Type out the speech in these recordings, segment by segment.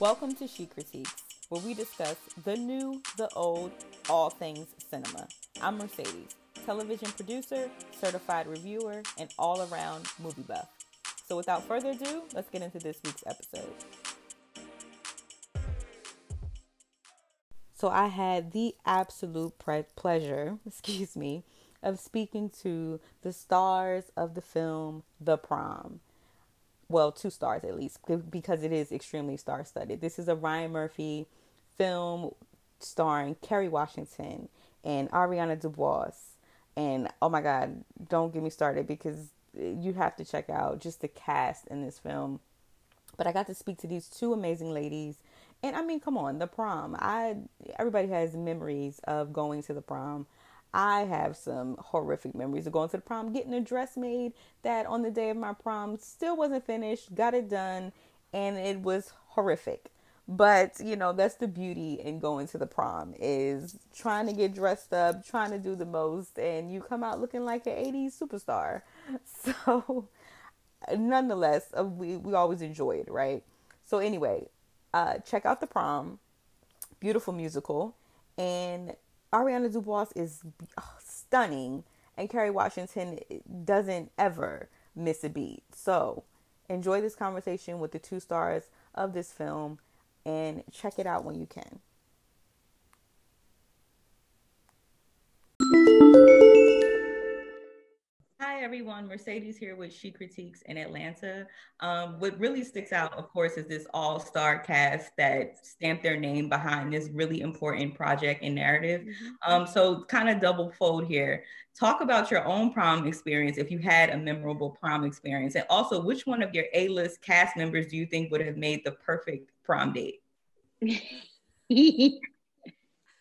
Welcome to Chic Critiques, where we discuss the new, the old, all things cinema. I'm Mercedes, television producer, certified reviewer, and all around movie buff. So without further ado, let's get into this week's episode. So I had the absolute pre- pleasure, excuse me, of speaking to the stars of the film The Prom well, two stars at least, because it is extremely star studded. This is a Ryan Murphy film starring Kerry Washington and Ariana DeBose. And oh my God, don't get me started because you have to check out just the cast in this film. But I got to speak to these two amazing ladies. And I mean, come on, the prom. I everybody has memories of going to the prom. I have some horrific memories of going to the prom, getting a dress made that on the day of my prom still wasn't finished, got it done, and it was horrific. But, you know, that's the beauty in going to the prom is trying to get dressed up, trying to do the most, and you come out looking like an 80s superstar. So, nonetheless, uh, we, we always enjoy it, right? So, anyway, uh, check out the prom, beautiful musical, and Ariana DeBose is stunning, and Kerry Washington doesn't ever miss a beat. So, enjoy this conversation with the two stars of this film and check it out when you can. Everyone, Mercedes here with Chic Critiques in Atlanta. Um, what really sticks out, of course, is this all-star cast that stamped their name behind this really important project and narrative. Mm-hmm. Um, so kind of double fold here. Talk about your own prom experience if you had a memorable prom experience. And also, which one of your A-list cast members do you think would have made the perfect prom date?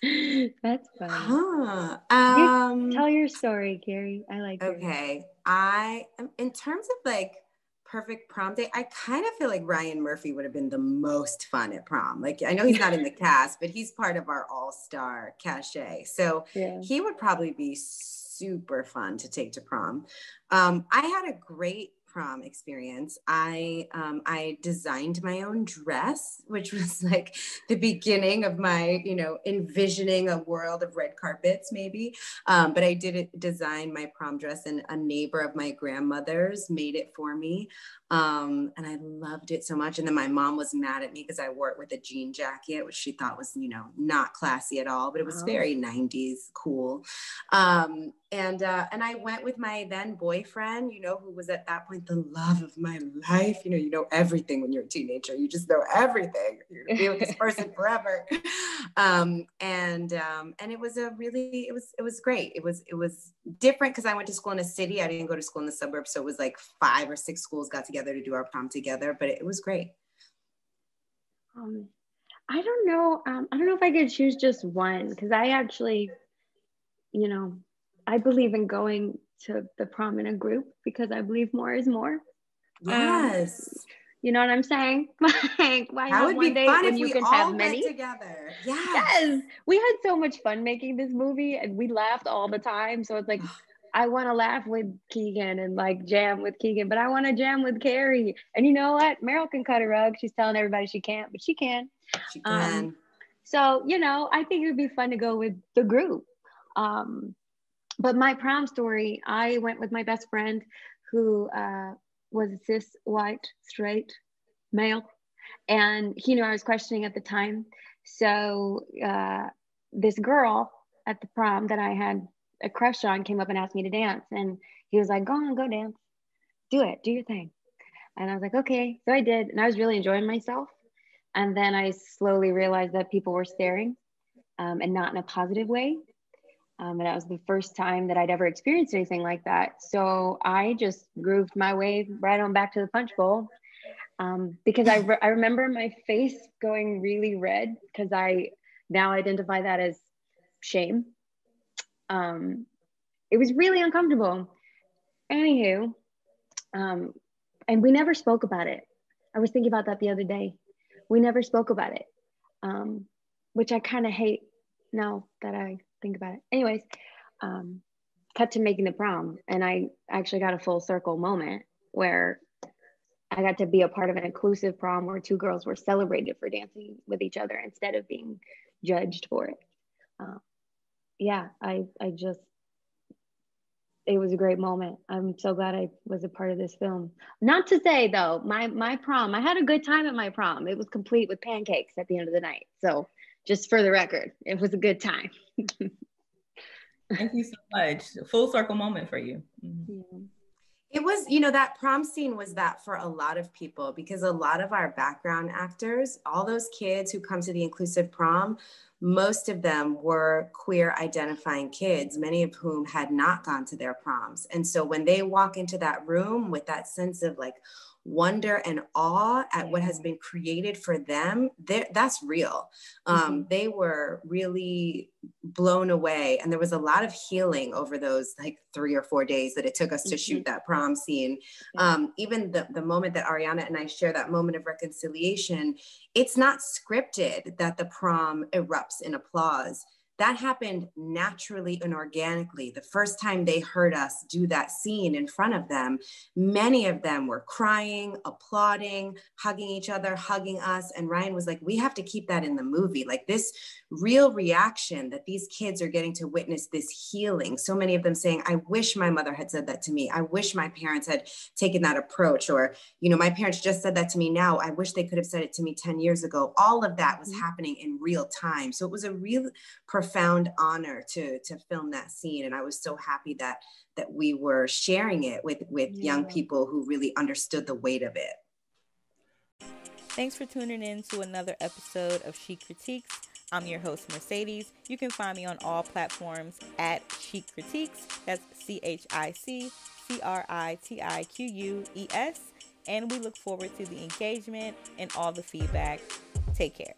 That's fun. Huh. Um, tell your story, Kerry. I like. It. Okay, I in terms of like perfect prom date, I kind of feel like Ryan Murphy would have been the most fun at prom. Like I know he's not in the cast, but he's part of our all-star cachet, so yeah. he would probably be super fun to take to prom. Um, I had a great prom experience, I um, I designed my own dress, which was like the beginning of my you know envisioning a world of red carpets maybe. Um, but I did design my prom dress, and a neighbor of my grandmother's made it for me. Um, and I loved it so much. And then my mom was mad at me because I wore it with a jean jacket, which she thought was, you know, not classy at all, but it was very 90s cool. Um, and uh, and I went with my then boyfriend, you know, who was at that point the love of my life. You know, you know everything when you're a teenager. You just know everything. You're gonna be with this person forever. Um, and um, and it was a really it was it was great. It was it was different because I went to school in a city. I didn't go to school in the suburbs, so it was like five or six schools got together to do our prom together. But it, it was great. Um, I don't know. Um, I don't know if I could choose just one because I actually, you know, I believe in going to the prom in a group because I believe more is more. Um, yes. Um, you know what I'm saying? like, why that would be fun if you can have many together? Yes. yes. We had so much fun making this movie and we laughed all the time. So it's like, I want to laugh with Keegan and like jam with Keegan, but I want to jam with Kerry. And you know what? Meryl can cut a rug. She's telling everybody she can't, but she can. She can. Um, so, you know, I think it would be fun to go with the group. Um, but my prom story, I went with my best friend who uh, was cis, white, straight, male. And he knew I was questioning at the time. So uh, this girl at the prom that I had a crush on came up and asked me to dance. And he was like, go on, go dance. Do it, do your thing. And I was like, okay. So I did. And I was really enjoying myself. And then I slowly realized that people were staring um, and not in a positive way. Um, and that was the first time that I'd ever experienced anything like that. So I just grooved my way right on back to the punch bowl um, because I, re- I remember my face going really red because I now identify that as shame. Um, it was really uncomfortable. Anywho, um, and we never spoke about it. I was thinking about that the other day. We never spoke about it, um, which I kind of hate now that I think about it. Anyways, um, cut to making the prom, and I actually got a full circle moment where I got to be a part of an inclusive prom where two girls were celebrated for dancing with each other instead of being judged for it. Uh, yeah, I I just it was a great moment. I'm so glad I was a part of this film. Not to say though, my my prom, I had a good time at my prom. It was complete with pancakes at the end of the night. So just for the record, it was a good time. Thank you so much. Full circle moment for you. Mm-hmm. Yeah. It was, you know, that prom scene was that for a lot of people because a lot of our background actors, all those kids who come to the inclusive prom, most of them were queer identifying kids, many of whom had not gone to their proms. And so when they walk into that room with that sense of like, wonder and awe at what has been created for them that's real. Um, mm-hmm. they were really blown away and there was a lot of healing over those like three or four days that it took us to mm-hmm. shoot that prom scene. Um, even the, the moment that ariana and i share that moment of reconciliation it's not scripted that the prom erupts in applause that happened naturally and organically. The first time they heard us do that scene in front of them, many of them were crying, applauding, hugging each other, hugging us. And Ryan was like, We have to keep that in the movie. Like this real reaction that these kids are getting to witness this healing. So many of them saying, I wish my mother had said that to me. I wish my parents had taken that approach. Or, you know, my parents just said that to me now. I wish they could have said it to me 10 years ago. All of that was mm-hmm. happening in real time. So it was a real profound honor to to film that scene. And i was so happy that that we were sharing it with with yeah. young people who really understood the weight of it. Thanks for tuning in to another episode of chic critiques. I'm your host mercedes. You can find me on all platforms at chic critiques. That's c-h-i-c c-r-i-t-i-q-u-e-s and we look forward to the engagement and all the feedback. Take care